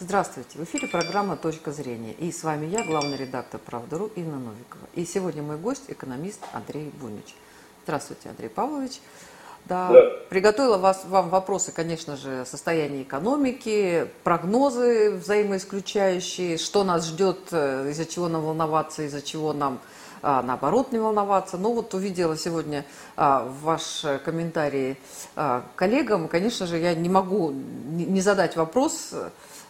Здравствуйте, в эфире программа «Точка зрения». И с вами я, главный редактор «Правда.ру» Инна Новикова. И сегодня мой гость – экономист Андрей Бунич. Здравствуйте, Андрей Павлович. Да, да. приготовила вас, вам вопросы, конечно же, о состоянии экономики, прогнозы взаимоисключающие, что нас ждет, э, из-за чего нам волноваться, из-за чего нам а, наоборот не волноваться. Но вот увидела сегодня а, ваш комментарий а, коллегам, конечно же, я не могу не задать вопрос.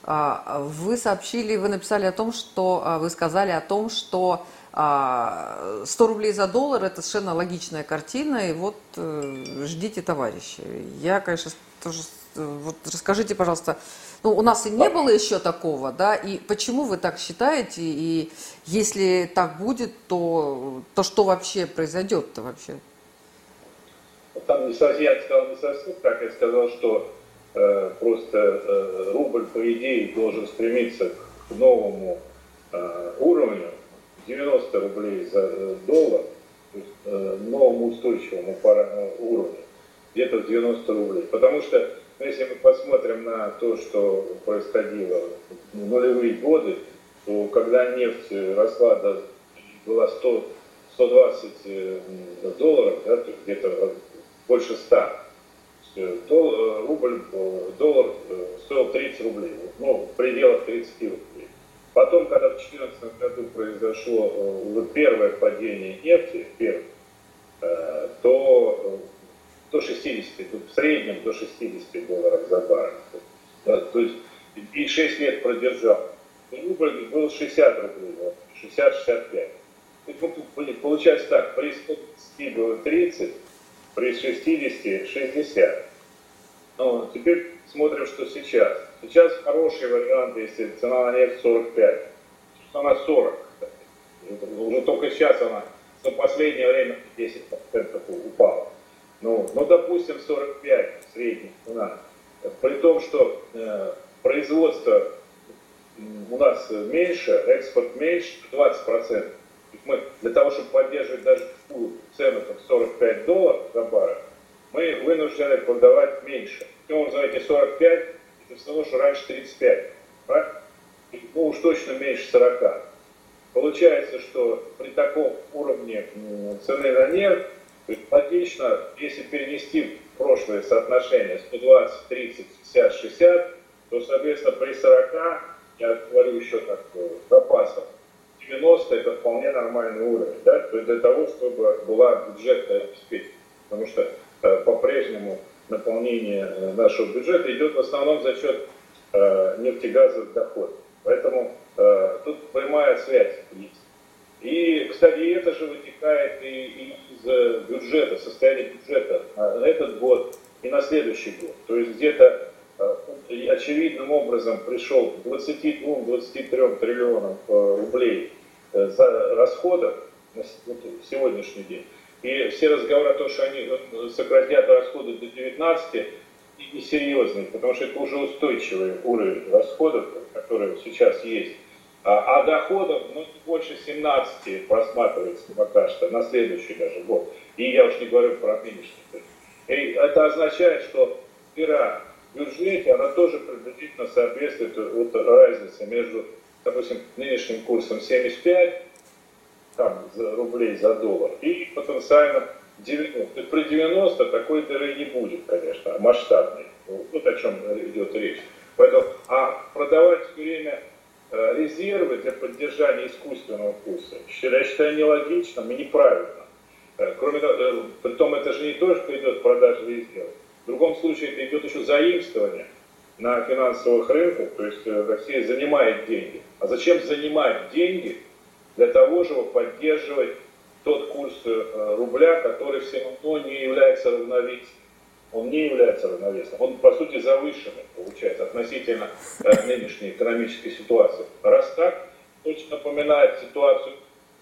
А, вы сообщили, вы написали о том, что а, вы сказали о том, что 100 а, рублей за доллар – это совершенно логичная картина, и вот э, ждите, товарищи. Я, конечно, тоже, вот расскажите, пожалуйста, ну, у нас и не было еще такого, да, и почему вы так считаете, и если так будет, то, то что вообще произойдет-то вообще? Там не я сказал не совсем так, я сказал, что э, просто э, рубль, по идее, должен стремиться к новому э, уровню, 90 рублей за э, доллар, то есть, э, новому устойчивому э, уровню, где-то 90 рублей. Потому что, ну, если мы посмотрим на то, что происходило в нулевые годы, то когда нефть росла до, была 100, 120 долларов, да, то где-то больше 100, то рубль, доллар стоил 30 рублей, ну, в пределах 30 рублей. Потом, когда в 2014 году произошло э, первое падение нефти, первое, э, то э, до 60, в среднем до 60 долларов за баррель. То есть и 6 лет продержал. Рубль был 60 рублей, 60-65. Получается так, при 130 было 30, при 60 60. Ну, теперь смотрим, что сейчас. Сейчас хороший вариант, если цена на нефть 45. Сейчас она 40. Уже только сейчас она за последнее время 10% упала. Ну, ну, допустим, 45 средняя цена. При том, что э, производство у нас меньше, экспорт меньше, 20%. Мы для того, чтобы поддерживать даже такую цену, как 45 долларов за баррель, мы вынуждены продавать меньше. Ну, знаете, 45, это все равно, что раньше 35. Да? Ну, уж точно меньше 40. Получается, что при таком уровне цены на нефть, логично, если перенести в прошлое соотношение 120, 30, 50, 60, то, соответственно, при 40, я говорю еще так, э, запасов, 90 это вполне нормальный уровень, да, то есть для того, чтобы была бюджетная обеспеченность. Потому что э, по-прежнему наполнение э, нашего бюджета идет в основном за счет э, нефтегазовых доходов. Поэтому э, тут прямая связь есть. И, кстати, это же вытекает и, из бюджета, состояния бюджета на этот год и на следующий год. То есть где-то очевидным образом пришел к 22-23 триллионам рублей расходов на сегодняшний день. И все разговоры о том, что они сократят расходы до 19, несерьезные, потому что это уже устойчивый уровень расходов, который сейчас есть. А, а доходов ну, больше 17 просматривается пока что, на следующий даже год. И я уж не говорю про нынешний. И это означает, что дыра в бюджете, она тоже приблизительно соответствует вот разнице между, допустим, нынешним курсом 75 там, за рублей за доллар, и потенциально 90. То есть при 90 такой дыры не будет, конечно, масштабной. Вот о чем идет речь. Поэтому, а продавать все время э, резервы для поддержания искусственного курса, я считаю нелогичным и неправильно. Э, кроме того, э, при том это же не то, что идет продажа резервов. В другом случае это идет еще заимствование на финансовых рынках, то есть Россия занимает деньги. А зачем занимать деньги, для того, чтобы поддерживать тот курс э, рубля, который все равно не является равновесным. Он не является равновесным. Он, по сути, завышенный, получается, относительно э, нынешней экономической ситуации. Раз так, точно напоминает ситуацию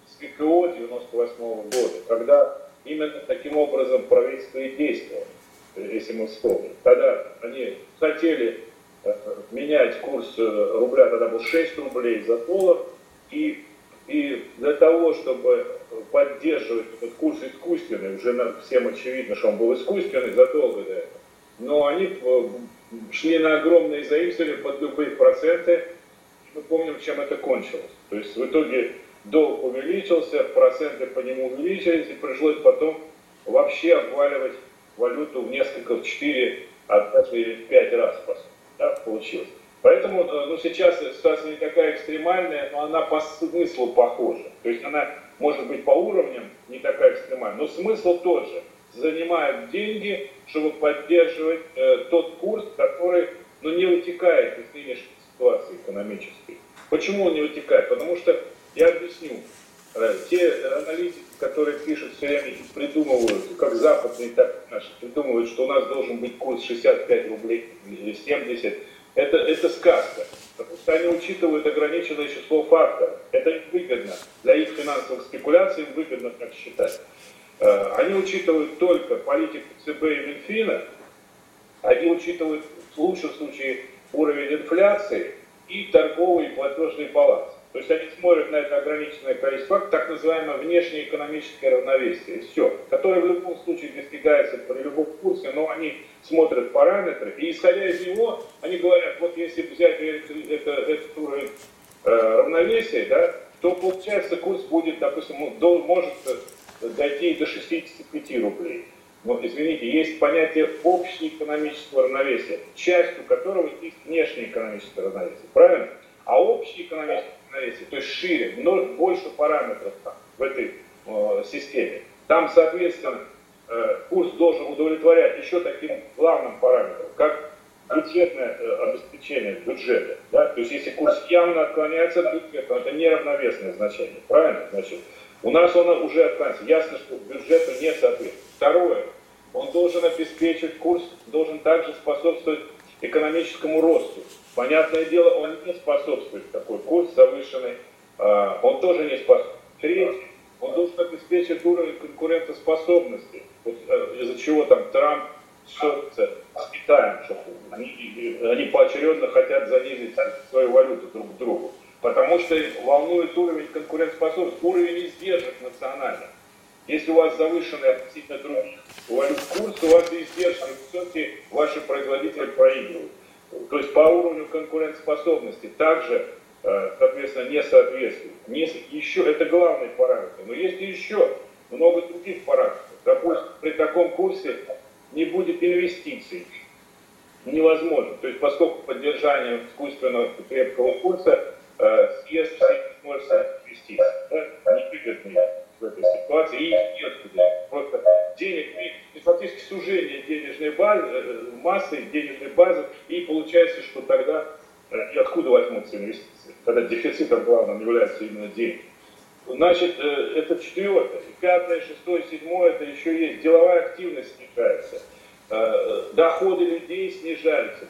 с ГКО 98 года, когда именно таким образом правительство и действовало, если мы вспомним. Тогда они хотели э, менять курс рубля, тогда был 6 рублей за доллар, и и для того, чтобы поддерживать этот курс искусственный, уже всем очевидно, что он был искусственный задолго до этого, но они шли на огромные заимствования под любые проценты. Мы помним, чем это кончилось. То есть в итоге долг увеличился, проценты по нему увеличились, и пришлось потом вообще обваливать валюту в несколько, в 4, а даже в 5 раз, по сути, да, получилось. Поэтому э, ну, сейчас ситуация не такая экстремальная, но она по смыслу похожа. То есть она может быть по уровням не такая экстремальная, но смысл тот же. Занимают деньги, чтобы поддерживать э, тот курс, который ну, не утекает из нынешней ситуации экономической. Почему он не утекает? Потому что, я объясню, э, те аналитики, которые пишут все время придумывают, как западные, так придумывают, что у нас должен быть курс 65 рублей или 70, это, это сказка. Потому что они учитывают ограниченное число факторов. Это им выгодно. Для их финансовых спекуляций им выгодно так считать. Э, они учитывают только политику ЦБ и Минфина, они учитывают в лучшем случае уровень инфляции и торговый и платежный баланс. То есть они смотрят на это ограниченное количество так называемое внешнеэкономическое равновесие, и все, которое в любом случае достигается при любом курсе, но они смотрят параметры, и исходя из него, они говорят, вот если взять это, это, этот уровень э, равновесия, да, то получается курс будет, допустим, может дойти до 65 рублей. Но, извините, есть понятие общеэкономического равновесия, частью которого есть внешнеэкономическое равновесие. Правильно? А общее равновесие, то есть шире, но больше параметров там, в этой э, системе. Там, соответственно, э, курс должен удовлетворять еще таким главным параметром, как бюджетное э, обеспечение бюджета. Да? То есть если курс явно отклоняется от бюджета, это неравновесное значение. Правильно? Значит, у нас он уже отклоняется. Ясно, что бюджету не соответствует. Второе. Он должен обеспечить курс, должен также способствовать экономическому росту. Понятное дело, он не способствует такой курс завышенный, а, он тоже не способствует. Третье, он должен обеспечить уровень конкурентоспособности, вот, э, из-за чего там Трамп ссорится с Китаем, что они, они поочередно хотят занизить свою валюту друг к другу, потому что волнует уровень конкурентоспособности, уровень издержек национальных. Если у вас завышенный относительно других валют курс, у вас издержки высокие, ваши производители проигрывают то есть по уровню конкурентоспособности также, э, соответственно, не соответствует. Не, еще, это главный параметр. Но есть еще много других параметров. Допустим, при таком курсе не будет инвестиций. Невозможно. То есть поскольку поддержание искусственного крепкого курса э, съест все возможности инвестиций. Да? Невыгодные в этой ситуации. И их нет. Просто денег фактически сужение денежной базы, э, массы денежной базы, и получается, что тогда э, и откуда возьмутся инвестиции, когда дефицитом главным является именно деньги. Значит, э, это четвертое. Пятое, шестое, седьмое, это еще есть. Деловая активность снижается. Доходы людей снижаются.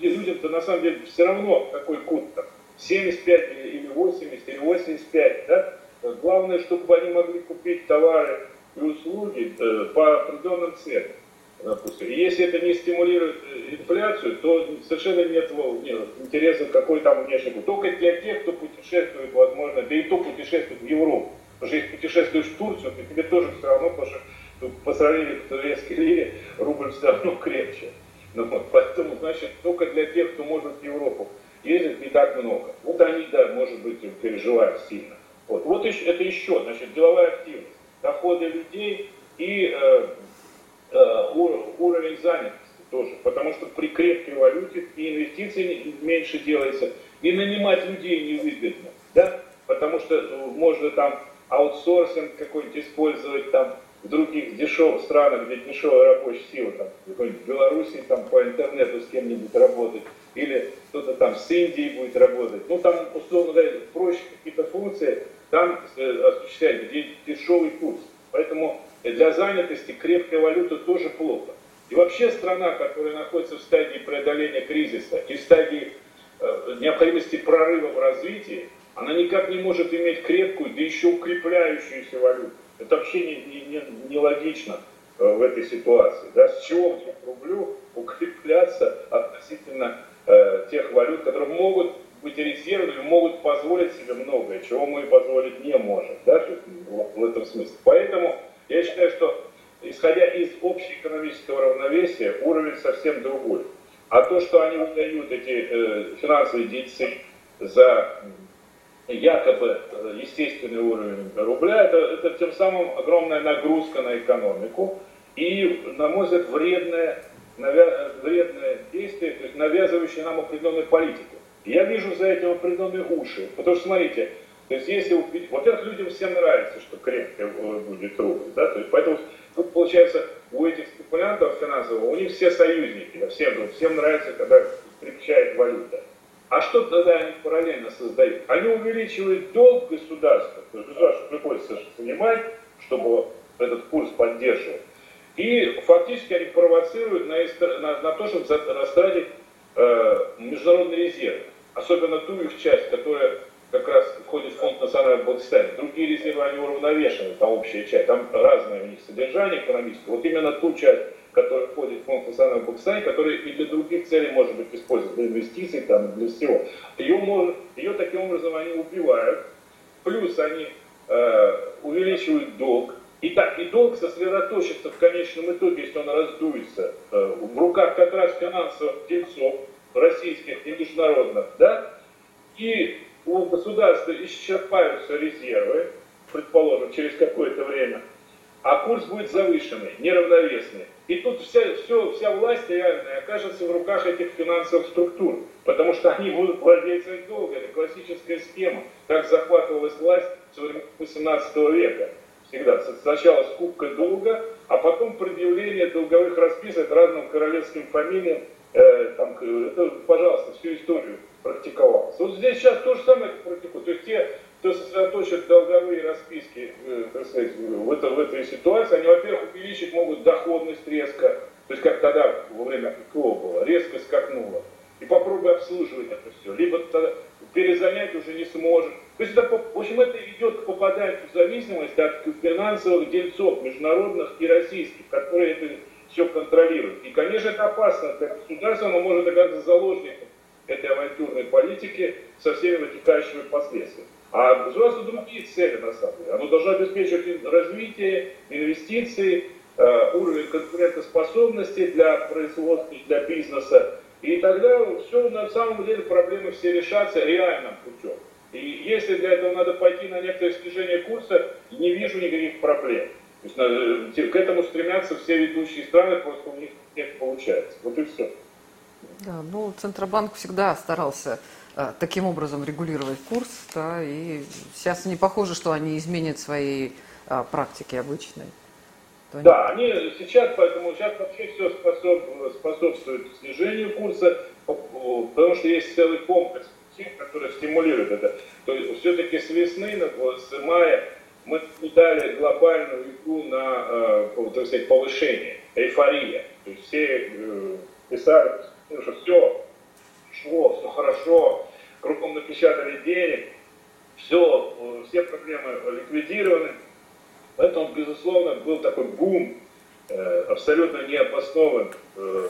Людям-то на самом деле все равно какой кут там. 75 или 80 или 85, да? Главное, чтобы они могли купить товары и услуги э, по определенным ценам. Допустим. Если это не стимулирует э, инфляцию, то совершенно нет, интереса, какой там внешний курс. Только для тех, кто путешествует, возможно, да и то путешествует в Европу. Потому что если путешествуешь в Турцию, то тебе тоже все равно, потому что ну, по сравнению к турецкой лире рубль все равно крепче. Ну, вот, поэтому, значит, только для тех, кто может в Европу ездить, не так много. Вот они, да, может быть, переживают сильно. Вот, вот это еще, значит, деловая активность доходы людей и э, э, уровень занятости тоже. Потому что при крепкой валюте и инвестиции меньше делается, и нанимать людей невыгодно. Да? Потому что э, можно там аутсорсинг какой-нибудь использовать там в других дешевых странах, где дешевая рабочая сила, там, в Беларуси там по интернету с кем-нибудь работать, или кто-то там с Индией будет работать. Ну, там, условно говоря, проще какие-то функции, там э, осуществлять дешевый курс. Поэтому для занятости крепкая валюта тоже плохо. И вообще страна, которая находится в стадии преодоления кризиса и в стадии э, необходимости прорыва в развитии, она никак не может иметь крепкую, да еще укрепляющуюся валюту. Это вообще не, не, не, э, в этой ситуации. Да? С чего вдруг рублю укрепляться относительно э, тех валют, которые могут резервными, могут позволить себе многое, чего мы позволить не можем, да, в этом смысле. Поэтому я считаю, что исходя из общеэкономического равновесия, уровень совсем другой. А то, что они выдают эти э, финансовые дельцы за якобы э, естественный уровень рубля, это, это тем самым огромная нагрузка на экономику и, на мой взгляд, вредное, навя... вредное действие, то есть навязывающее нам определенную политику. Я вижу за этим определенные уши. Потому что, смотрите, то есть если, во-первых, людям всем нравится, что крепко будет рубль, да, то есть поэтому тут получается у этих спекулянтов финансовых, у них все союзники, да, всем, всем нравится, когда крепчает валюта. А что тогда они параллельно создают? Они увеличивают долг государства, то есть государству приходится занимать, чтобы этот курс поддерживать. И фактически они провоцируют на, на, на то, чтобы растратить э, международный резерв. Особенно ту их часть, которая как раз входит в фонд национального благосостояния. Другие резервы, они уравновешены, там общая часть, там разное у них содержание экономическое. Вот именно ту часть, которая входит в фонд национального благосостояния, которая и для других целей может быть использована, для инвестиций, там, для всего. Ее, может, ее таким образом они убивают, плюс они э, увеличивают долг, и так, и долг сосредоточится в конечном итоге, если он раздуется, э, в руках как раз финансовых дельцов, российских и международных, да, и у государства исчерпаются резервы, предположим, через какое-то время, а курс будет завышенный, неравновесный. И тут вся, все, вся власть реальная окажется в руках этих финансовых структур, потому что они будут владельцами долга. Это классическая схема, как захватывалась власть времен 18 века. Всегда. Сначала скупка долга, а потом предъявление долговых расписок разным королевским фамилиям. Э, там, это, пожалуйста, всю историю практиковалось. Вот здесь сейчас то же самое практикуют. То есть те, кто сосредоточит долговые расписки э, сказать, в, это, в этой ситуации, они, во-первых, увеличить могут доходность резко, то есть как тогда во время ККО было, резко скакнуло. И попробуй обслуживать это все. Либо тогда перезанять уже не сможет. То есть, это, в общем, это идет к попаданию в зависимость от финансовых дельцов, международных и российских, которые это все контролируют. И, конечно, это опасно для государства, оно может оказаться заложником этой авантюрной политики со всеми вытекающими последствиями. А государство другие цели, на самом деле. Оно должно обеспечивать развитие, инвестиции, э, уровень конкурентоспособности для производства, для бизнеса. И тогда все на самом деле проблемы все решатся реальным путем. И если для этого надо пойти на некоторое снижение курса, не вижу никаких проблем. То есть, э, к этому стремятся все ведущие страны, просто у них нет получается. Вот и все. Да, ну, Центробанк всегда старался а, таким образом регулировать курс, да, и сейчас не похоже, что они изменят свои а, практики обычные. То да, они сейчас, поэтому сейчас вообще все способ, способствует снижению курса, потому что есть целый комплекс тем, которые стимулируют это. То есть все-таки с весны, с мая мы дали глобальную игру на, э, так сказать, повышение, эйфория. То есть все э, писали, потому что все шло, все хорошо, кругом напечатали денег, все, все проблемы ликвидированы. Поэтому, безусловно, был такой бум, э, абсолютно необоснованный. Э,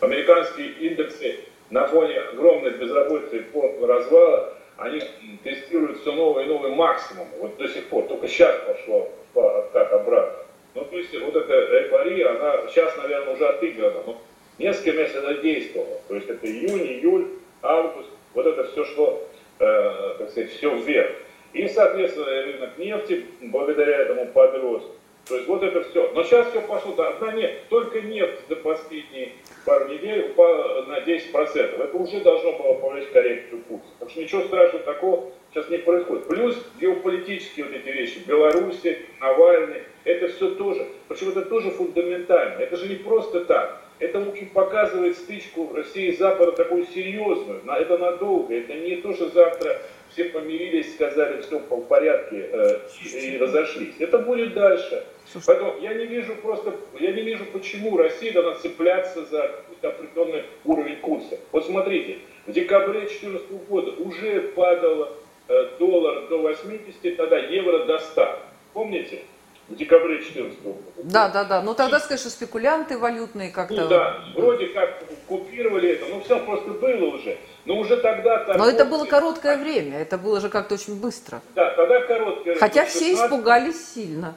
американские индексы на фоне огромной безработицы и развала, они тестируют все новые и новые максимумы. Вот до сих пор, только сейчас пошло откат обратно. Ну, то есть вот эта эйфория, она сейчас, наверное, уже отыграна. Но Несколько месяцев это действовало. То есть это июнь, июль, август, вот это все шло, э, так сказать, все вверх. И, соответственно, рынок нефти благодаря этому подрос. То есть вот это все. Но сейчас все пошло, да, одна нефть, только нефть за последние пару недель упала на 10%. Это уже должно было повлечь коррекцию курса. Так что ничего страшного такого сейчас не происходит. Плюс геополитические вот эти вещи, Беларуси, Навальный, это все тоже, почему это тоже фундаментально. Это же не просто так. Это, общем, показывает стычку России и Запада такую серьезную. Это надолго. Это не то, что завтра все помирились, сказали, все в порядке э, и разошлись. Это будет дальше. Поэтому я не вижу просто, я не вижу, почему Россия должна цепляться за какой-то определенный уровень курса. Вот смотрите, в декабре 2014 года уже падал э, доллар до 80, тогда евро до 100. Помните? в декабре 2014 года. Да, да, да. Ну тогда, конечно, спекулянты валютные как-то... Ну да, вроде как купировали это, но все просто было уже. Но уже тогда... Торговцы... Но это было короткое время, это было же как-то очень быстро. Да, тогда короткое Хотя время. все 16... испугались сильно.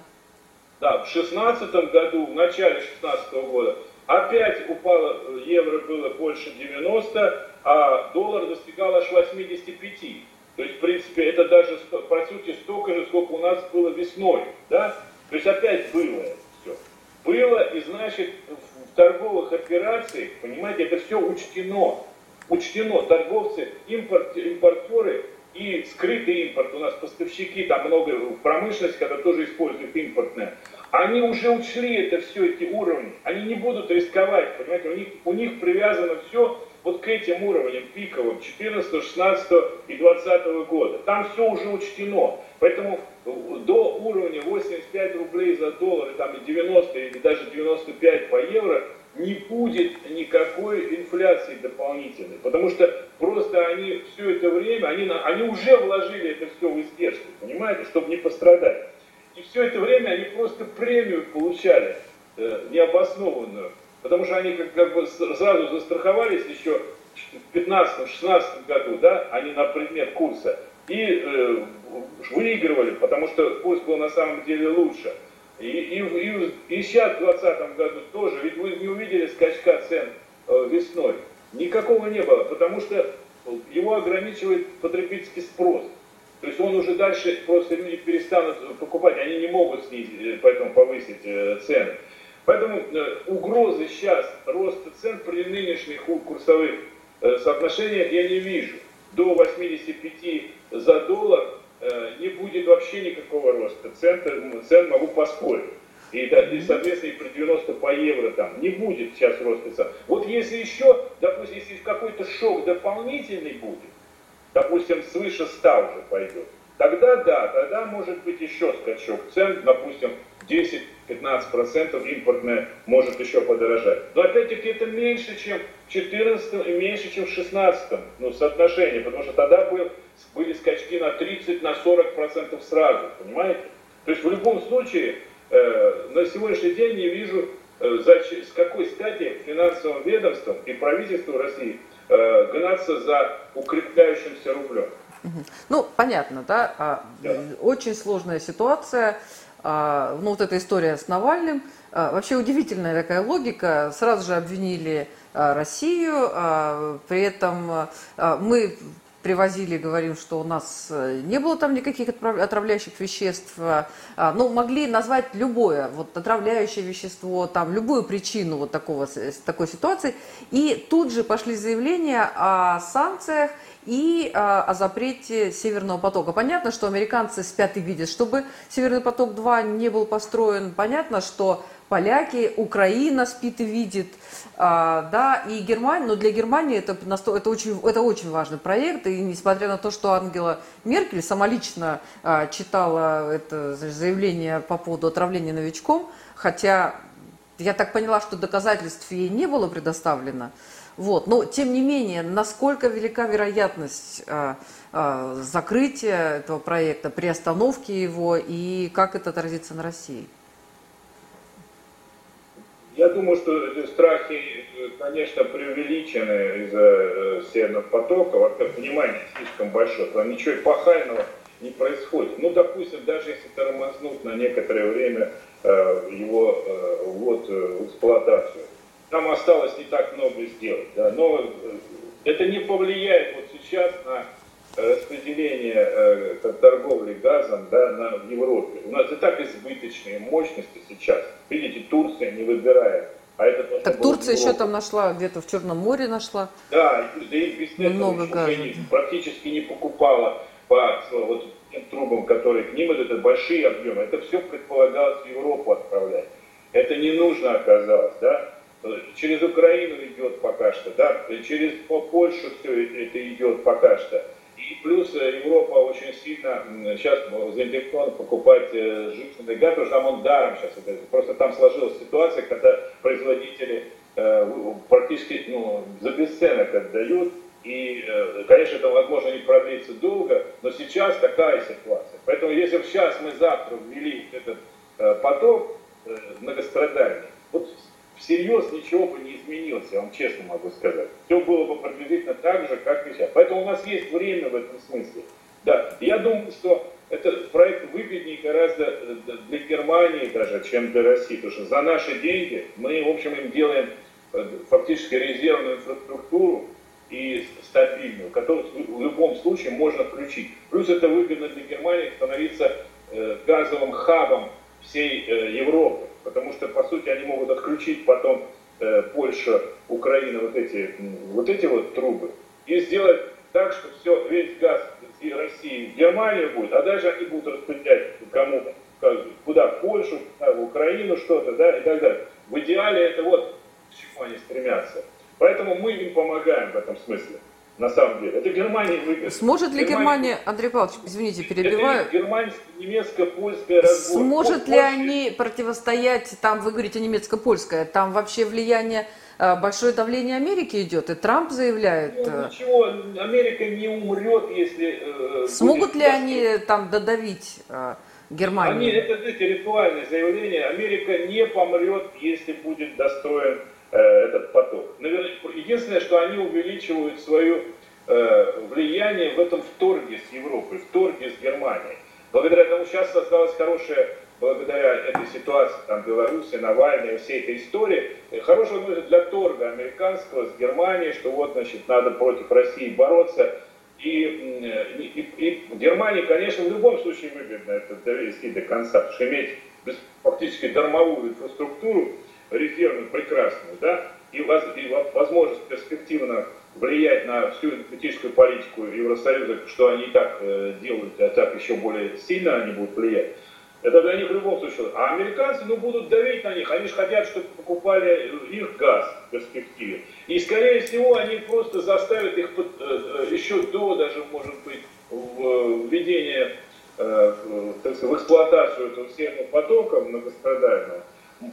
Да, в 16 году, в начале 16 года, Опять упало, евро было больше 90, а доллар достигал аж 85. То есть, в принципе, это даже, по сути, столько же, сколько у нас было весной. Да? То есть опять было все. Было, и значит, в торговых операциях, понимаете, это все учтено. Учтено. Торговцы, импорт, импортеры и скрытый импорт. У нас поставщики, там много промышленности, когда тоже используют импортное. Они уже учли это все, эти уровни. Они не будут рисковать, понимаете, у них, у них привязано все вот к этим уровням пиковым 14, 16 и 20 года. Там все уже учтено. Поэтому до уровня 85 рублей за доллар, там и 90 или даже 95 по евро, не будет никакой инфляции дополнительной. Потому что просто они все это время, они, они уже вложили это все в издержки, понимаете, чтобы не пострадать. И все это время они просто премию получали, э, необоснованную. Потому что они как, как бы сразу застраховались еще в 15-16 году, да, они на предмет курса, и э, выигрывали, потому что курс был на самом деле лучше. И, и, и, и сейчас в 2020 году тоже, ведь вы не увидели скачка цен э, весной. Никакого не было, потому что его ограничивает потребительский спрос. То есть он уже дальше, просто люди перестанут покупать, они не могут снизить, э, поэтому повысить э, цены. Поэтому угрозы сейчас роста цен при нынешних курсовых соотношениях я не вижу. До 85 за доллар не будет вообще никакого роста цен, цен могу поспорить. И, и, соответственно, и при 90 по евро там не будет сейчас роста цен. Вот если еще, допустим, если какой-то шок дополнительный будет, допустим, свыше 100 уже пойдет, тогда да, тогда может быть еще скачок цен, допустим, 10-15% импортное может еще подорожать. Но опять-таки это меньше, чем в 2014 и меньше, чем в 2016 ну, соотношение, потому что тогда был, были скачки на 30-40% на 40% сразу, понимаете? То есть в любом случае э, на сегодняшний день не вижу, э, за, с какой стати финансовым ведомством и правительству России э, гнаться за укрепляющимся рублем. Ну, понятно, да? А, да. Очень сложная ситуация. А, ну, вот эта история с Навальным. А, вообще удивительная такая логика. Сразу же обвинили Россию, при этом мы привозили, говорим, что у нас э, не было там никаких отравляющих веществ. Ну, могли назвать любое, вот отравляющее вещество, там, любую причину вот такого, такой ситуации. И тут же пошли заявления о санкциях и а, о запрете Северного потока. Понятно, что американцы спят и видят, чтобы Северный поток-2 не был построен. Понятно, что поляки, Украина спит и видит, а, да, и Германия, но для Германии это, это, очень, это очень важный проект, и несмотря на то, что Ангела Меркель самолично а, читала это заявление по поводу отравления новичком, хотя я так поняла, что доказательств ей не было предоставлено, вот, но тем не менее, насколько велика вероятность а, а, закрытия этого проекта, приостановки его, и как это отразится на России? Я думаю, что страхи, конечно, преувеличены из-за э, Северного потока. Во-первых, внимание слишком большое, там ничего эпохального не происходит. Ну, допустим, даже если тормознуть на некоторое время э, его э, ввод в эксплуатацию, там осталось не так много сделать. Да, но это не повлияет вот сейчас на распределение э, торговли газом да, на, в Европе. У нас и так избыточные мощности сейчас. Видите, Турция не выбирает. А это так Турция еще там нашла, где-то в Черном море нашла. Да, да и без Много этого газа. Не, практически не покупала по вот, тем трубам, которые к ним идут, это большие объемы. Это все предполагалось в Европу отправлять. Это не нужно оказалось, да. Через Украину идет пока что, да, через Польшу все это идет пока что. И плюс э, Европа очень сильно сейчас заинтересована покупать э, жительный газ, потому что там он даром сейчас. Просто там сложилась ситуация, когда производители э, практически ну, за бесценок отдают. И, э, конечно, это, возможно, не продлится долго, но сейчас такая ситуация. Поэтому, если бы сейчас мы завтра ввели этот э, поток э, многострадальный, вот всерьез ничего бы не изменилось, я вам честно могу сказать. Все было бы приблизительно так же, как и сейчас. Поэтому у нас есть время в этом смысле. Да, я думаю, что этот проект выгоднее гораздо э, для Германии даже, чем для России, потому что за наши деньги мы, в общем, им делаем э, фактически резервную инфраструктуру и стабильную, которую в любом случае можно включить. Плюс это выгодно для Германии становиться э, газовым хабом всей Европы, потому что, по сути, они могут отключить потом Польша, Украина вот эти, вот эти вот трубы и сделать так, что все, весь газ и России в Германию будет, а дальше они будут распределять кому, как, куда, в Польшу, в Украину что-то, да, и так далее. В идеале это вот к чему они стремятся. Поэтому мы им помогаем в этом смысле. На самом деле. Это Германия выгодно. Сможет ли Германия, Германия Андрей Павлович, извините, перебиваю. Это германско-немецко-польская разборка. Сможет ли они противостоять, там вы говорите немецко-польская, там вообще влияние а, большое давление Америки идет, и Трамп заявляет... Ну, э, ничего, Америка не умрет, если... Э, Смогут ли они там додавить э, Германию? Они, это, знаете, ритуальное заявление. Америка не помрет, если будет достроен э, этот поток. Наверное, единственное, что они увеличивают свое э, влияние в этом вторге с Европой, вторге с Германией. Благодаря тому сейчас создалась хорошая благодаря этой ситуации, там, Беларуси, Навальной, всей этой истории, хорошего ну, для торга американского с Германией, что вот, значит, надо против России бороться. И, и, и Германии, конечно, в любом случае выгодно это довести до конца, потому что иметь фактически дармовую инфраструктуру, резервную, прекрасную, да, и, воз, и возможность перспективно влиять на всю энергетическую политику Евросоюза, что они и так э, делают, а так еще более сильно они будут влиять, это для них в любом случае. А американцы ну, будут давить на них. Они же хотят, чтобы покупали их газ в перспективе. И, скорее всего, они просто заставят их под, э, еще до, даже, может быть, введения э, в эксплуатацию этого северного потока многострадального.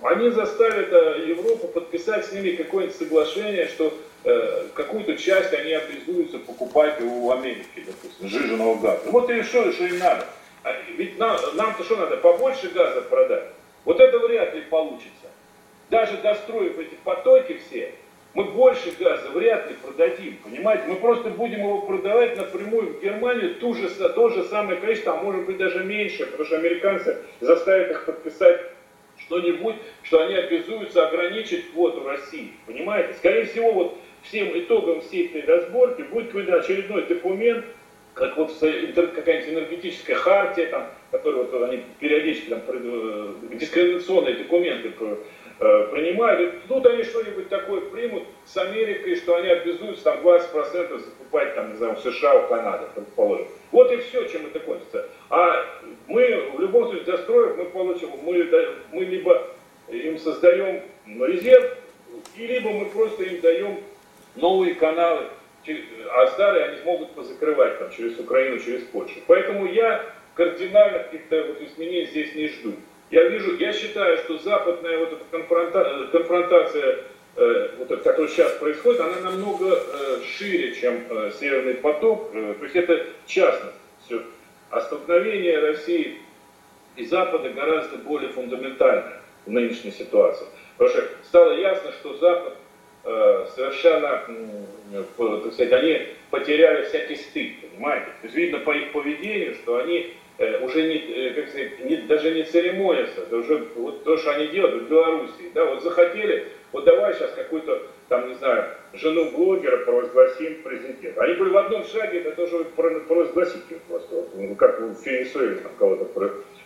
Они заставят э, Европу подписать с ними какое-нибудь соглашение, что какую-то часть они обязуются покупать у Америки, допустим, жиженного газа. Вот и что, что им надо. А ведь нам, нам-то что надо, побольше газа продать? Вот это вряд ли получится. Даже достроив эти потоки все, мы больше газа вряд ли продадим, понимаете? Мы просто будем его продавать напрямую в Германию ту же, то же самое количество, а может быть даже меньше, потому что американцы заставят их подписать что-нибудь, что они обязуются ограничить квоту России, понимаете? Скорее всего, вот всем итогом всей этой разборки будет какой-то очередной документ, как вот какая-нибудь энергетическая хартия, там, которую вот они периодически там, э, дискриминационные документы э, принимают, тут они что-нибудь такое примут с Америкой, что они обязуются там 20% закупать там, не знаю, в США, в Канаде, предположим. Вот и все, чем это кончится. А мы в любом случае достроив, мы получим, мы, мы либо им создаем резерв, и либо мы просто им даем новые каналы а старые они смогут позакрывать там, через Украину, через Польшу. Поэтому я кардинальных каких-то вот изменений здесь не жду. Я вижу, я считаю, что западная вот эта конфронта, конфронтация, э, вот которая сейчас происходит, она намного э, шире, чем э, Северный поток. Э, то есть это частность. Все. А столкновение России и Запада гораздо более фундаментальное в нынешней ситуации. Потому что стало ясно, что Запад Э, совершенно, так сказать, они потеряли всякий стыд, понимаете? То есть видно по их поведению, что они э, уже не, э, как сказать, не, даже не церемонятся, это уже вот то, что они делают в Белоруссии, да, вот захотели, вот давай сейчас какую-то, там, не знаю, жену блогера провозгласим президент. Они были в одном шаге, это тоже провозгласить просто, ну, как в Венесуэле там кого-то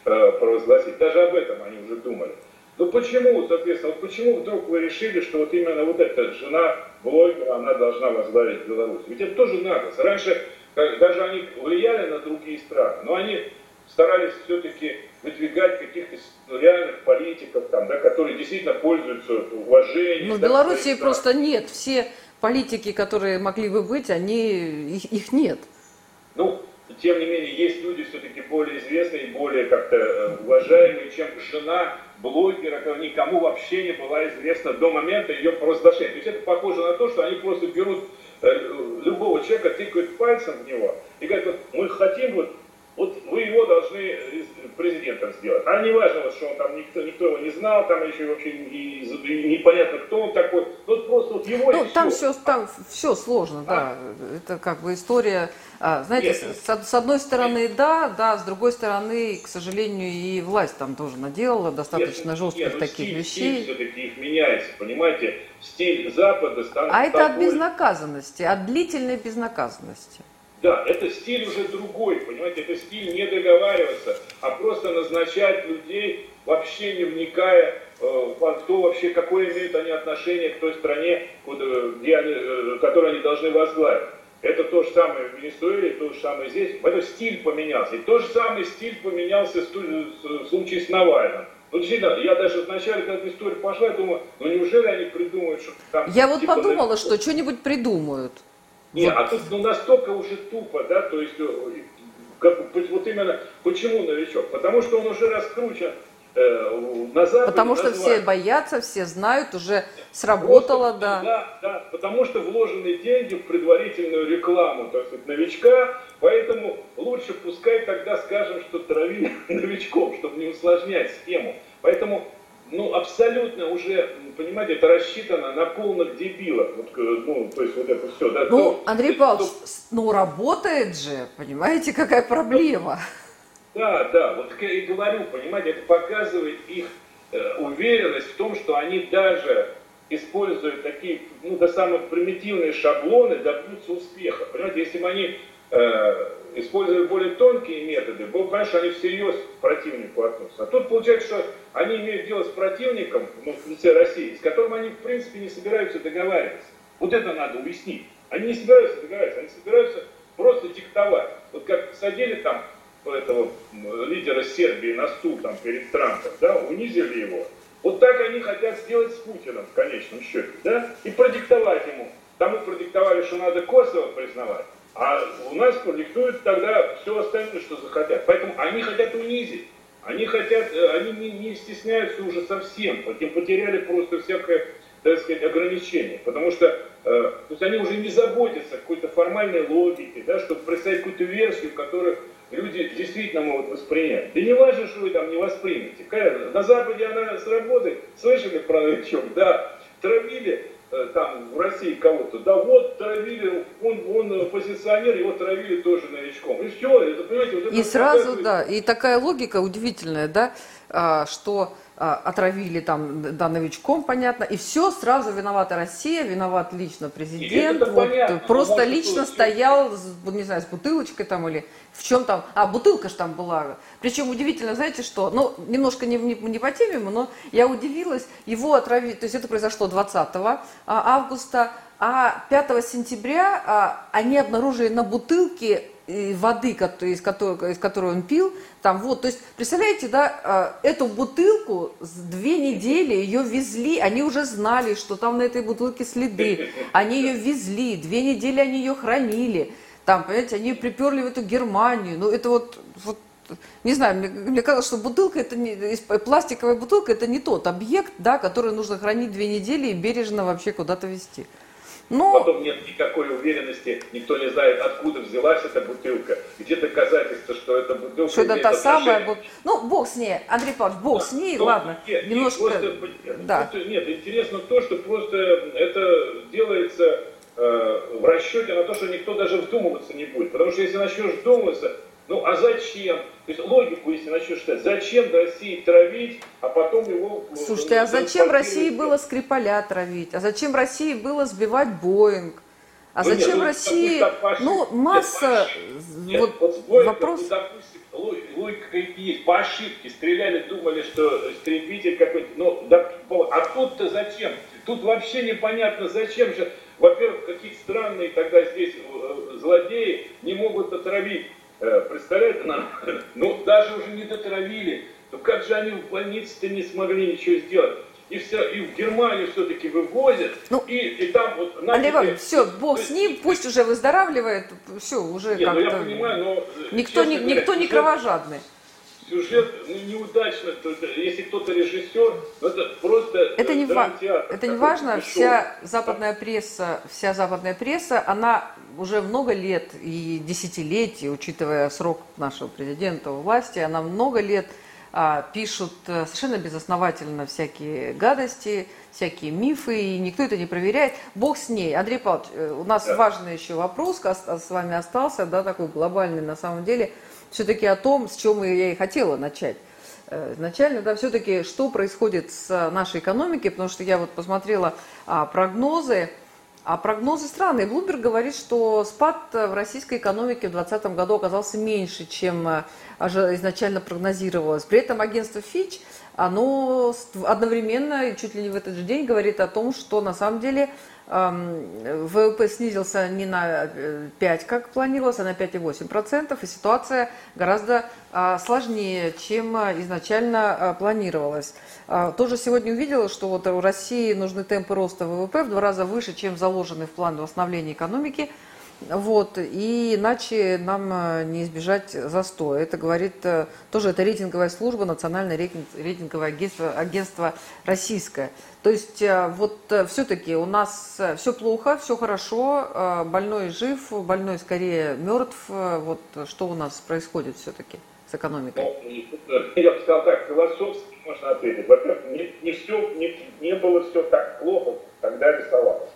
провозгласить, даже об этом они уже думали. Ну почему, соответственно, вот почему вдруг вы решили, что вот именно вот эта жена блогера, она должна возглавить Беларусь? Ведь это тоже надо. Раньше даже они влияли на другие страны, но они старались все-таки выдвигать каких-то ну, реальных политиков, там, да, которые действительно пользуются уважением. Ну, в Белоруссии просто нет. Все политики, которые могли бы быть, они, их, их нет. Ну, тем не менее, есть люди все-таки более известные и более как-то э, уважаемые, чем жена блогера, которая никому вообще не была известна до момента ее провозглашения. То есть это похоже на то, что они просто берут э, любого человека, тыкают пальцем в него и говорят, вот мы хотим, вот, вот вы его должны президентом сделать. А не важно, что он там никто, никто его не знал, там еще вообще и, и непонятно, кто он такой. Вот просто вот его ну, там все. все, там все сложно, а? да. Это как бы история, а, знаете, с, с одной стороны, да, да, с другой стороны, к сожалению, и власть там тоже наделала достаточно нет, жестких нет, ну, таких стиль, вещей. Стиль все-таки их меняется, понимаете? Стиль Запада становится. А это от безнаказанности, от длительной безнаказанности. Да, это стиль уже другой, понимаете, это стиль не договариваться, а просто назначать людей, вообще не вникая э, в то вообще, какое имеют они отношение к той стране, куда, где они, э, которую они должны возглавить. Это то же самое в Венесуэле, то же самое здесь. Это стиль поменялся. И тот же самый стиль поменялся в случае с Навальным. Ну, действительно, я даже вначале, когда эта история пошла, я думаю, ну неужели они придумают, что там... Я вот типа, подумала, что что-нибудь придумают. Не, а тут ну, настолько уже тупо, да, то есть, э, как, вот именно, почему новичок? Потому что он уже раскручен э, на Западе. Потому что все боятся, все знают, уже сработало, Просто, да. Да, да, потому что вложены деньги в предварительную рекламу, так сказать, новичка, поэтому лучше пускай тогда скажем, что травили новичком, чтобы не усложнять схему. Поэтому ну, абсолютно уже, понимаете, это рассчитано на полных дебилов. Вот, ну, то есть вот это все. Да, ну, то, Андрей Павлович, то... ну, работает же, понимаете, какая проблема. Да, да, вот я и говорю, понимаете, это показывает их э, уверенность в том, что они даже используют такие, ну, до самых примитивные шаблоны, добьются успеха. Понимаете, если бы они э, используя более тонкие методы, было понятно, что они всерьез к противнику относятся. А тут получается, что они имеют дело с противником, ну, в лице России, с которым они, в принципе, не собираются договариваться. Вот это надо уяснить. Они не собираются договариваться, они собираются просто диктовать. Вот как садили там этого лидера Сербии на стул там перед Трампом, да, унизили его. Вот так они хотят сделать с Путиным в конечном счете, да, и продиктовать ему. Тому продиктовали, что надо Косово признавать, а у нас продиктуют тогда все остальное, что захотят. Поэтому они хотят унизить. Они хотят, э, они не, не стесняются уже совсем. Им потеряли просто всякое, так сказать, ограничение. Потому что э, то есть они уже не заботятся о какой-то формальной логике, да, чтобы представить какую-то версию, которую люди действительно могут воспринять. Да не важно, что вы там не воспримете. На Западе она сработает. Слышали про новичок? Да, травили там в России кого-то, да вот травили, он, он позиционер, его травили тоже новичком. И все, это, понимаете, вот это И сразу, да, и такая логика удивительная, да, что а, отравили там, да, новичком, понятно, и все, сразу виновата Россия, виноват лично президент, вот, понятно, просто лично стоял, не знаю, с бутылочкой там или в чем там, а, бутылка же там была, причем удивительно, знаете что, ну, немножко не, не, не по теме, но я удивилась, его отравили, то есть это произошло 20 а, августа, а 5 сентября а, они обнаружили на бутылке воды, из которой, из которой он пил, там вот, то есть, представляете, да, а, эту бутылку две недели ее везли, они уже знали, что там на этой бутылке следы, они ее везли, две недели они ее хранили, там, понимаете, они приперли в эту Германию, ну это вот, вот не знаю, мне, мне казалось, что бутылка это не, пластиковая бутылка это не тот объект, да, который нужно хранить две недели и бережно вообще куда-то везти. Но... Потом нет никакой уверенности, никто не знает, откуда взялась эта бутылка, где доказательства, что эта бутылка Что это та самая бутылка. Ну, бог с ней, Андрей Павлович, бог да, с ней, но, ладно. Нет, немножко... Просто, да. нет, интересно то, что просто это делается э, в расчете на то, что никто даже вдумываться не будет. Потому что если начнешь вдумываться, ну а зачем? То есть логику, если начнешь считать, зачем России травить, а потом его... Э, Слушайте, а зачем России было Скрипаля травить? А зачем России было сбивать Боинг? А ну, зачем нет, ну, России... Ну, масса нет, вот, вот Боинг, вопрос... Ну, допустим, логика есть. По ошибке стреляли, думали, что истребитель какой-то... Ну, да, а тут-то зачем? Тут вообще непонятно, зачем же... Во-первых, какие странные тогда здесь э, злодеи не могут отравить представляете, нам, ну даже уже не дотравили, то как же они в больнице-то не смогли ничего сделать? И, все, и в Германию все-таки вывозят, ну, и, и там вот... Андрей Иванович, все, Бог с ним, пусть уже выздоравливает, все, уже как-то... Ну, я понимаю, но... Никто, не, говоря, никто не кровожадный. Сюжет ну, неудачно, если кто-то режиссер, ну, это просто это не, ва- это не важно, вся западная пресса, вся западная пресса, она уже много лет и десятилетий, учитывая срок нашего президента у власти, она много лет а, пишут э, совершенно безосновательно всякие гадости, всякие мифы, и никто это не проверяет. Бог с ней. Андрей Павлович, э, у нас да. важный еще вопрос с вами остался, да, такой глобальный на самом деле, все-таки о том, с чем я и хотела начать. Э, изначально, да, все-таки, что происходит с нашей экономикой, потому что я вот посмотрела а, прогнозы, а прогнозы странные. Блумберг говорит, что спад в российской экономике в 2020 году оказался меньше, чем э, изначально прогнозировалось. При этом агентство Fitch, оно одновременно, чуть ли не в этот же день, говорит о том, что на самом деле ВВП снизился не на 5, э, как планировалось, а на 5,8%, и ситуация гораздо а, сложнее, чем а, изначально а, планировалось. Тоже сегодня увидела, что вот у России нужны темпы роста ВВП в два раза выше, чем заложенный в план восстановления экономики – вот, и иначе нам э, не избежать застоя. Это говорит э, тоже это рейтинговая служба, национальное рейтинговое агентство, агентство российское. То есть э, вот все-таки у нас все плохо, все хорошо, больной жив, больной скорее мертв. Вот что у нас происходит все-таки с экономикой? Ну, я бы сказал так, философски можно ответить. Во-первых, не, не, все, не, не было все так плохо, когда рисовалось.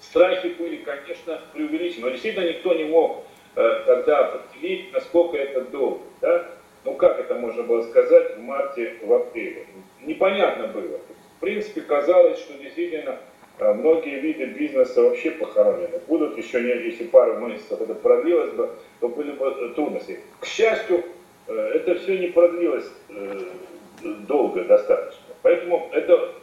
Страхи были, конечно, преувеличены, но действительно никто не мог э, тогда определить, насколько это долго. Да? Ну как это можно было сказать в марте, в апреле? Непонятно было. В принципе, казалось, что действительно э, многие виды бизнеса вообще похоронены. Будут еще, если пару месяцев это продлилось бы, то были бы э, трудности. К счастью, э, это все не продлилось э, долго достаточно. Поэтому это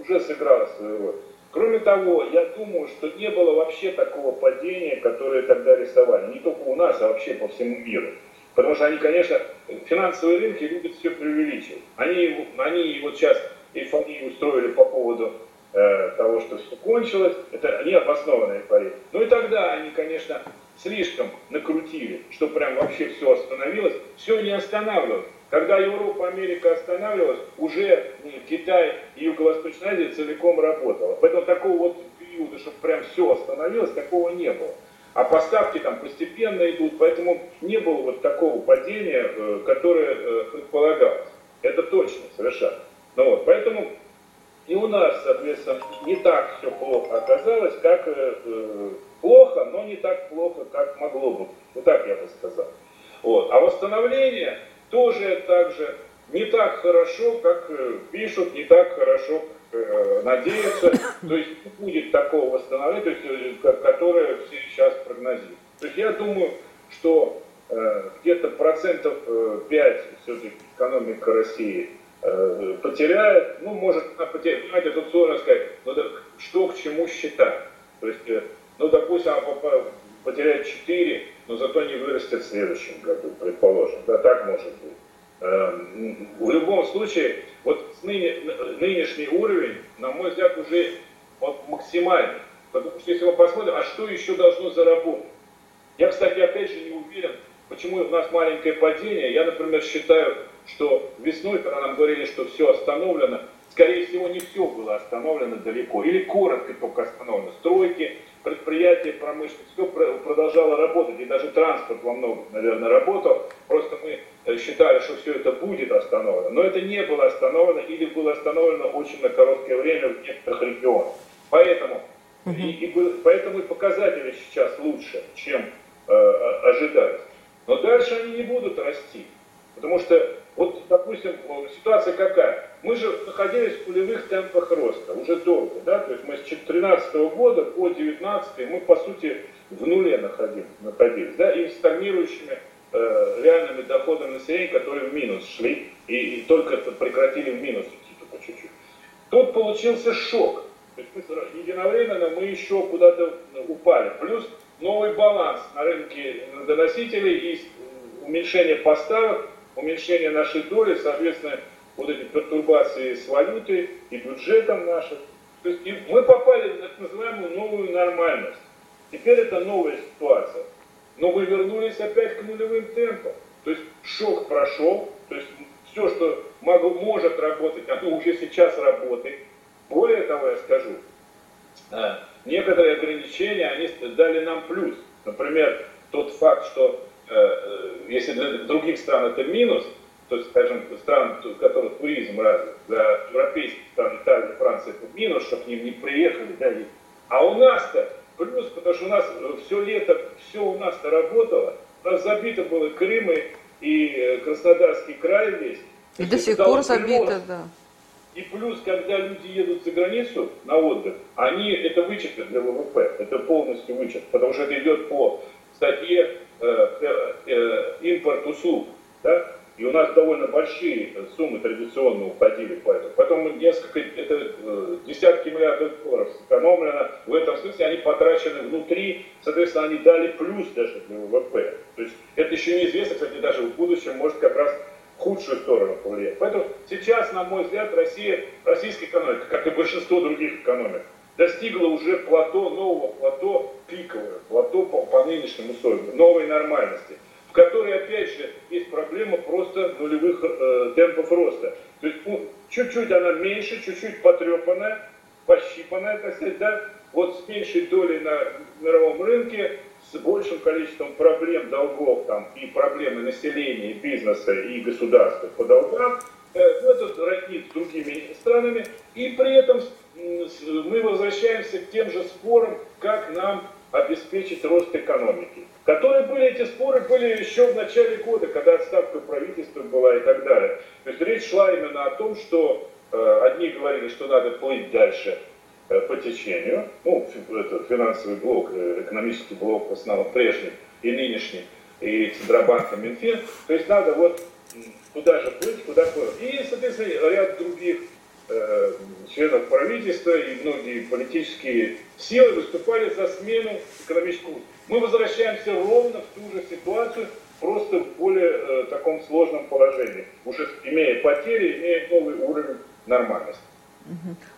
уже сыграло свою роль. Кроме того, я думаю, что не было вообще такого падения, которое тогда рисовали. Не только у нас, а вообще по всему миру. Потому что они, конечно, финансовые рынки любят все преувеличивать. Они, они вот сейчас эйфонию устроили по поводу э, того, что все кончилось. Это необоснованная эйфория. Ну и тогда они, конечно, слишком накрутили, что прям вообще все остановилось. Все не останавливалось. Когда Европа, Америка останавливалась, уже Китай и Юго-Восточная Азия целиком работала. Поэтому такого вот периода, чтобы прям все остановилось, такого не было. А поставки там постепенно идут, поэтому не было вот такого падения, э, которое э, предполагалось. Это точно, совершенно. Ну вот, поэтому и у нас, соответственно, не так все плохо оказалось, как э, э, плохо, но не так плохо, как могло бы. Вот так я бы сказал. Вот. А восстановление тоже так же не так хорошо, как э, пишут, не так хорошо, э, надеются. То есть будет такого восстановления, то есть, э, которое все сейчас прогнозируют. То есть я думаю, что где-то процентов 5 все-таки экономика России потеряет, ну, может, она понимаете, тут сложно сказать, да, что к чему считать. То есть, ну, допустим, она потеряет 4, но зато не вырастет в следующем году, предположим. Да, так может быть. Эм, в любом случае, вот ныне, нынешний уровень, на мой взгляд, уже вот максимальный. Потому что если мы посмотрим, а что еще должно заработать? Я, кстати, опять же не уверен, почему у нас маленькое падение. Я, например, считаю, что весной, когда нам говорили, что все остановлено, скорее всего, не все было остановлено далеко. Или коротко только остановлено. Стройки, предприятия, промышленность, все продолжало работать. И даже транспорт во многом, наверное, работал. Просто мы э, считали, что все это будет остановлено. Но это не было остановлено или было остановлено очень на короткое время в некоторых регионах. Поэтому, и, и, поэтому и показатели сейчас лучше, чем э, ожидать. Но дальше они не будут расти. Потому что, вот, допустим, ситуация какая? Мы же находились в нулевых темпах роста уже долго, да, то есть мы с 2013 года по 2019 мы, по сути, в нуле находились, находились да, и стагнирующими э, реальными доходами населения, которые в минус шли, и, и только прекратили в минус идти только чуть-чуть. Тут получился шок. То есть единовременно мы еще куда-то упали. Плюс новый баланс на рынке доносителей и уменьшение поставок, уменьшение нашей доли, соответственно, вот эти пертурбации с валютой и бюджетом нашим. То есть мы попали в так называемую новую нормальность. Теперь это новая ситуация. Но мы вернулись опять к нулевым темпам. То есть шок прошел, то есть все, что могу, может работать, оно уже сейчас работает. Более того, я скажу, а, некоторые ограничения, они дали нам плюс. Например, тот факт, что э, э, если для других стран это минус, то есть, скажем, стран, у которых туризм развит, для европейских стран, Италии, Франции, это минус, что к ним не приехали, да, а у нас-то плюс, потому что у нас все лето, все у нас-то работало, у нас забито было Крым и, и Краснодарский край весь. И до сих пор забито, да. И плюс, когда люди едут за границу на отдых, они это вычетят для ВВП, это полностью вычет, потому что это идет по статье э, э, э, импорт услуг, да? И у нас довольно большие суммы традиционно уходили по этому. Потом несколько, это э, десятки миллиардов долларов сэкономлено. В этом смысле они потрачены внутри, соответственно, они дали плюс даже для ВВП. То есть это еще неизвестно, кстати, даже в будущем может как раз худшую сторону повлиять. Поэтому сейчас, на мой взгляд, Россия, российская экономика, как и большинство других экономик, достигла уже плато, нового плато, пиковое, плато по, по нынешним условиям, новой нормальности – в которой, опять же, есть проблема просто нулевых э, темпов роста. То есть ну, чуть-чуть она меньше, чуть-чуть потрепанная, пощипанная, так сказать, да, вот с меньшей долей на мировом рынке, с большим количеством проблем, долгов там, и проблемы населения, бизнеса, и государства по долгам, э, ну, это роднит с другими странами, и при этом мы возвращаемся к тем же спорам, как нам обеспечить рост экономики. Которые были, эти споры были еще в начале года, когда отставка правительства была и так далее. То есть речь шла именно о том, что э, одни говорили, что надо плыть дальше э, по течению, ну, это финансовый блок, э, экономический блок в основном прежний и нынешний, и Центробанк, и Минфин, то есть надо вот куда же плыть, куда плыть. И, соответственно, ряд других э, членов правительства и многие политические силы выступали за смену экономического Мы возвращаемся ровно в ту же ситуацию, просто в более э, таком сложном положении, уже имея потери, имея новый уровень нормальности.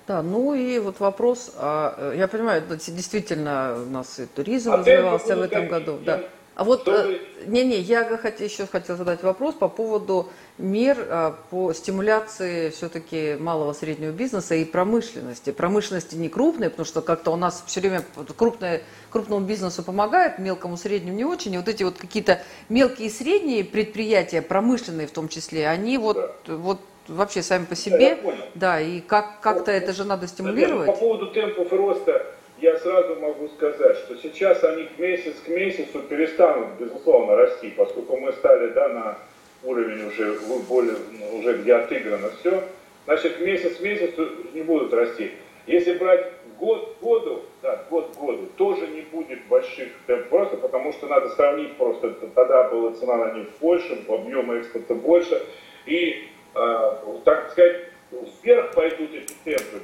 Да, ну и вот вопрос, а, э, я понимаю, действительно у нас и туризм а развивался в этом году, да. А вот, не-не, э, я еще хотела задать вопрос по поводу мер э, по стимуляции все-таки малого среднего бизнеса и промышленности. Промышленности не крупной, потому что как-то у нас все время крупное, крупному бизнесу помогает, мелкому среднему не очень. И вот эти вот какие-то мелкие и средние предприятия, промышленные в том числе, они вот, да. вот вообще сами по себе, да, да и как, как-то это же надо стимулировать. По поводу темпов роста я сразу могу сказать, что сейчас они месяц к месяцу перестанут, безусловно, расти, поскольку мы стали да, на уровень уже более, уже где отыграно все, значит, месяц к месяцу не будут расти. Если брать год к году, да, год к году, тоже не будет больших темп просто, потому что надо сравнить просто, тогда была цена на них больше, объемы экспорта больше, и, э, так сказать, вверх пойдут эти темпы.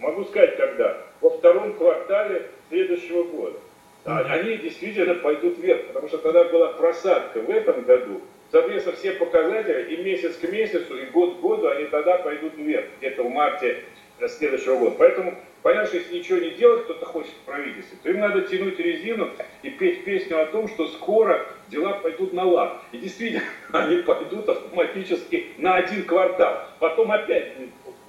Могу сказать, когда? Во втором квартале следующего года. А они действительно пойдут вверх, потому что тогда была просадка в этом году. Соответственно, все показатели и месяц к месяцу, и год к году, они тогда пойдут вверх, где-то в марте следующего года. Поэтому понятно, что если ничего не делать, кто-то хочет в правительстве, то им надо тянуть резину и петь песню о том, что скоро дела пойдут на лад. И действительно, они пойдут автоматически на один квартал. Потом опять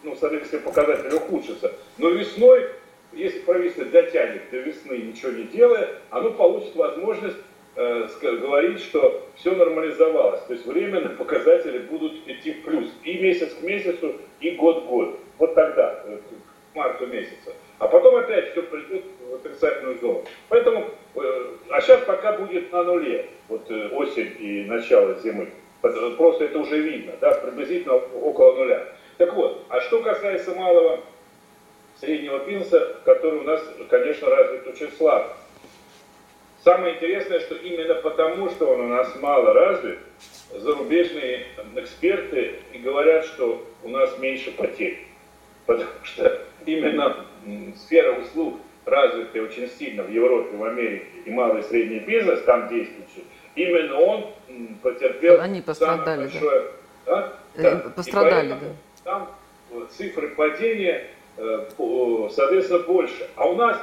ну, соответственно, показатели ухудшатся. Но весной, если правительство дотянет до весны, ничего не делая, оно получит возможность э, говорить, что все нормализовалось. То есть временно показатели будут идти в плюс. И месяц к месяцу, и год к году. Вот тогда, э, к марту месяца. А потом опять все придет в отрицательную зону. Поэтому, э, а сейчас пока будет на нуле, вот э, осень и начало зимы. Просто это уже видно, да, приблизительно около нуля. Так вот, а что касается малого среднего бизнеса, который у нас, конечно, развит очень слабо. Самое интересное, что именно потому, что он у нас мало развит, зарубежные эксперты и говорят, что у нас меньше потерь. Потому что именно сфера услуг развитая очень сильно в Европе, в Америке, и малый и средний бизнес там действующий, именно он потерпел Они пострадали, большое... Да? А? Да. Пострадали, да там э, цифры падения, э, соответственно, больше. А у нас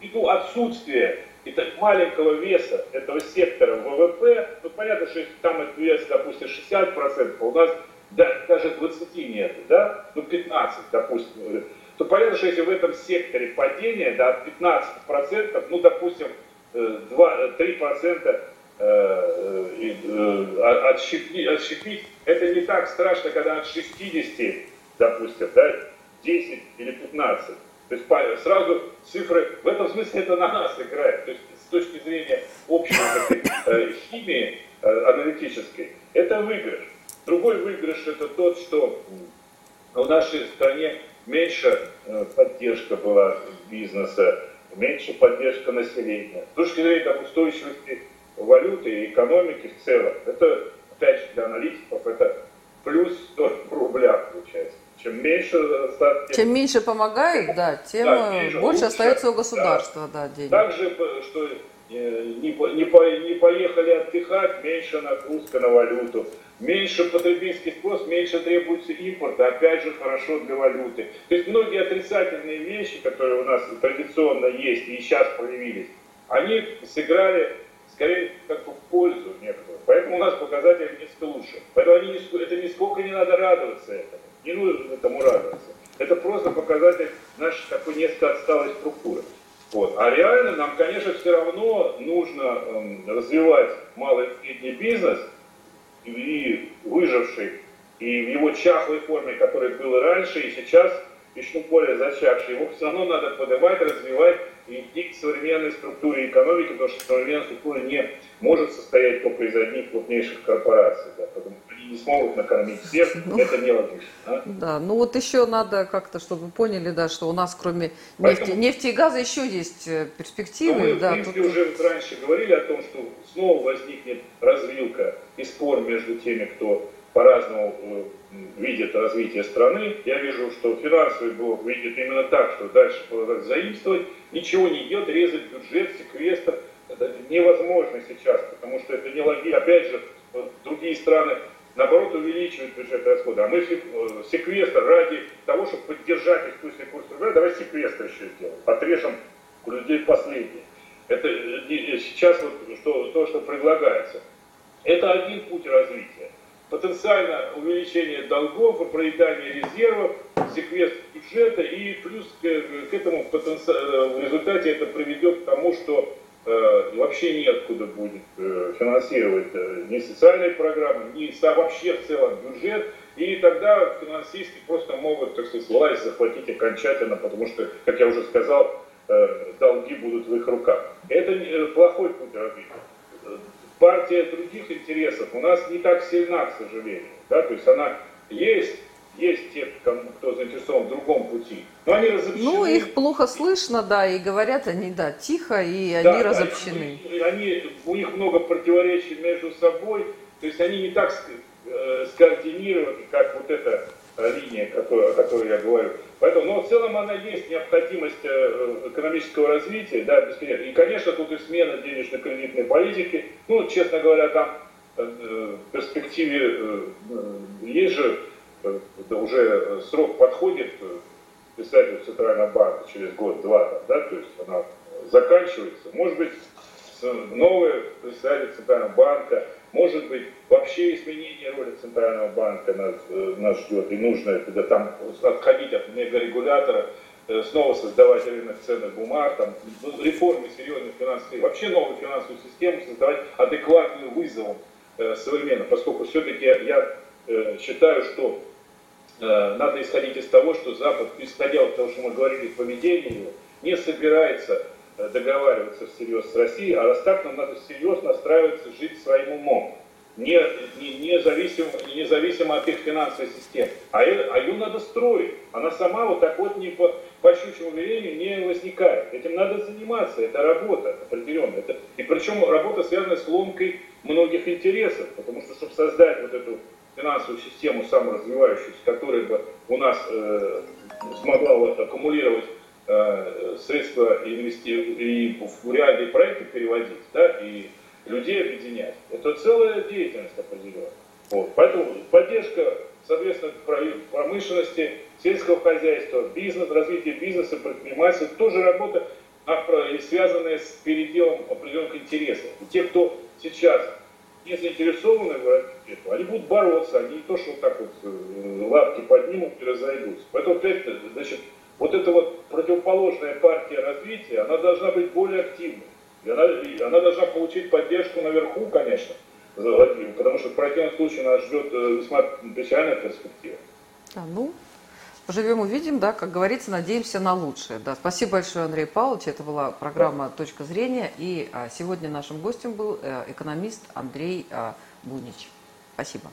ввиду отсутствия и так маленького веса этого сектора ВВП, ну понятно, что если там этот вес, допустим, 60%, а у нас да, даже 20 нет, да, ну 15, допустим, то понятно, что если в этом секторе падение, да, 15%, ну, допустим, 2, 3% э, э, отщепить, отщепить, это не так страшно, когда от 60, допустим, да, 10 или 15. То есть сразу цифры, в этом смысле это на нас играет. То есть с точки зрения общей э, химии э, аналитической, это выигрыш. Другой выигрыш это тот, что в нашей стране меньше э, поддержка была бизнеса, меньше поддержка населения. С точки зрения там, устойчивости валюты и экономики в целом, это, опять же, для аналитиков, это плюс 100 рублях получается. Чем меньше ставки... Чем меньше помогают, да, тем да, больше лучше, остается у государства, да, да денег. Также, что э, не, не, не поехали отдыхать, меньше нагрузка на валюту. Меньше потребительский спрос, меньше требуется импорта, опять же хорошо для валюты. То есть многие отрицательные вещи, которые у нас традиционно есть и сейчас проявились, они сыграли скорее как бы в пользу некоторых. Поэтому у нас показатели несколько лучше. Поэтому они, это нисколько не надо радоваться этому. Не нужно этому радоваться. Это просто показатель нашей такой несколько отсталой структуры. Вот. А реально нам, конечно, все равно нужно эм, развивать малый и средний бизнес – и выживший, и в его чахлой форме, который был раньше, и сейчас еще более зачахший, его все равно надо поднимать, развивать и идти к современной структуре экономики, потому что современная структура не может состоять только из одних крупнейших корпораций, да, потому не смогут накормить всех, ну, это нелогично. А? Да, ну вот еще надо как-то, чтобы вы поняли, да, что у нас кроме Поэтому, нефти, нефти и газа еще есть э, перспективы. Мы, да, в принципе, тут... уже раньше говорили о том, что снова возникнет развилка и спор между теми, кто по-разному э, видит развитие страны. Я вижу, что финансовый блок видит именно так, что дальше продолжать заимствовать, ничего не идет, резать бюджет, секвестр. Это невозможно сейчас, потому что это не логично. Опять же, другие страны наоборот увеличивают бюджетные расходы. А мы э, секвестр ради того, чтобы поддержать искусственный курс рубля, давай секвестр еще сделаем. Отрежем у людей последние. Это э, сейчас вот что, то, что предлагается. Это один путь развития. Потенциально увеличение долгов проедание резервов, секвестр бюджета и плюс к, к этому потенци... Э, в результате это приведет к тому, что э, вообще неоткуда будет э, финансировать э, ни социальные программы, ни вообще в целом бюджет. И тогда финансисты просто могут, так сказать, власть захватить окончательно, потому что, как я уже сказал, э, долги будут в их руках. Это э, плохой путь развития партия других интересов у нас не так сильна, к сожалению. Да? То есть она есть, есть те, кто заинтересован в другом пути, но они разобщены. Ну, их плохо слышно, да, и говорят они, да, тихо, и они да, разобщены. Они, они, у них много противоречий между собой, то есть они не так э, скоординированы, как вот эта линия, которую, о которой я говорю. Поэтому, но в целом она есть, необходимость э, экономического развития, да, бесконечно. И, конечно, тут и смена денежно-кредитной политики. Ну, честно говоря, там э, в перспективе э, есть же, уже срок подходит председателю Центрального банка через год-два, да, то есть она заканчивается. Может быть, новый председатель Центрального банка может быть, вообще изменение роли Центрального банка нас, э, нас ждет, и нужно когда там отходить от мегарегулятора, э, снова создавать рынок ценных бумаг, там, ну, реформы серьезных финансовых, вообще новую финансовую систему создавать адекватную вызовам э, современно, поскольку все-таки я э, считаю, что э, надо исходить из того, что Запад, исходя от того, что мы говорили в поведении не собирается Э, договариваться всерьез с Россией, а нам надо всерьез настраиваться жить своим умом, не, не, независимо, независимо от их финансовой системы. А, а ее надо строить. Она сама вот так вот не по, по щучьему велению не возникает. Этим надо заниматься, это работа определенная. Это, и причем работа связана с ломкой многих интересов, потому что, чтобы создать вот эту финансовую систему саморазвивающуюся, которая бы у нас э, смогла вот аккумулировать Э, средства инвести... и в реальные проекты переводить, да, и людей объединять. Это целая деятельность определенная. Вот. Поэтому поддержка, соответственно, промышленности, сельского хозяйства, бизнес, развитие бизнеса, предпринимательства, тоже работа и связанные с переделом определенных интересов. И те, кто сейчас не заинтересованы в этом, они будут бороться, они не то, что вот так вот э, лапки поднимут и разойдутся. Поэтому, опять, значит, вот эта вот противоположная партия развития, она должна быть более активной. И она, и она должна получить поддержку наверху, конечно, потому что в противном случае нас ждет э, весьма печальная перспектива. Да, ну, поживем увидим, да, как говорится, надеемся на лучшее. Да. Спасибо большое, Андрей Павлович. Это была программа «Точка зрения». И а, сегодня нашим гостем был а, экономист Андрей а, Бунич. Спасибо.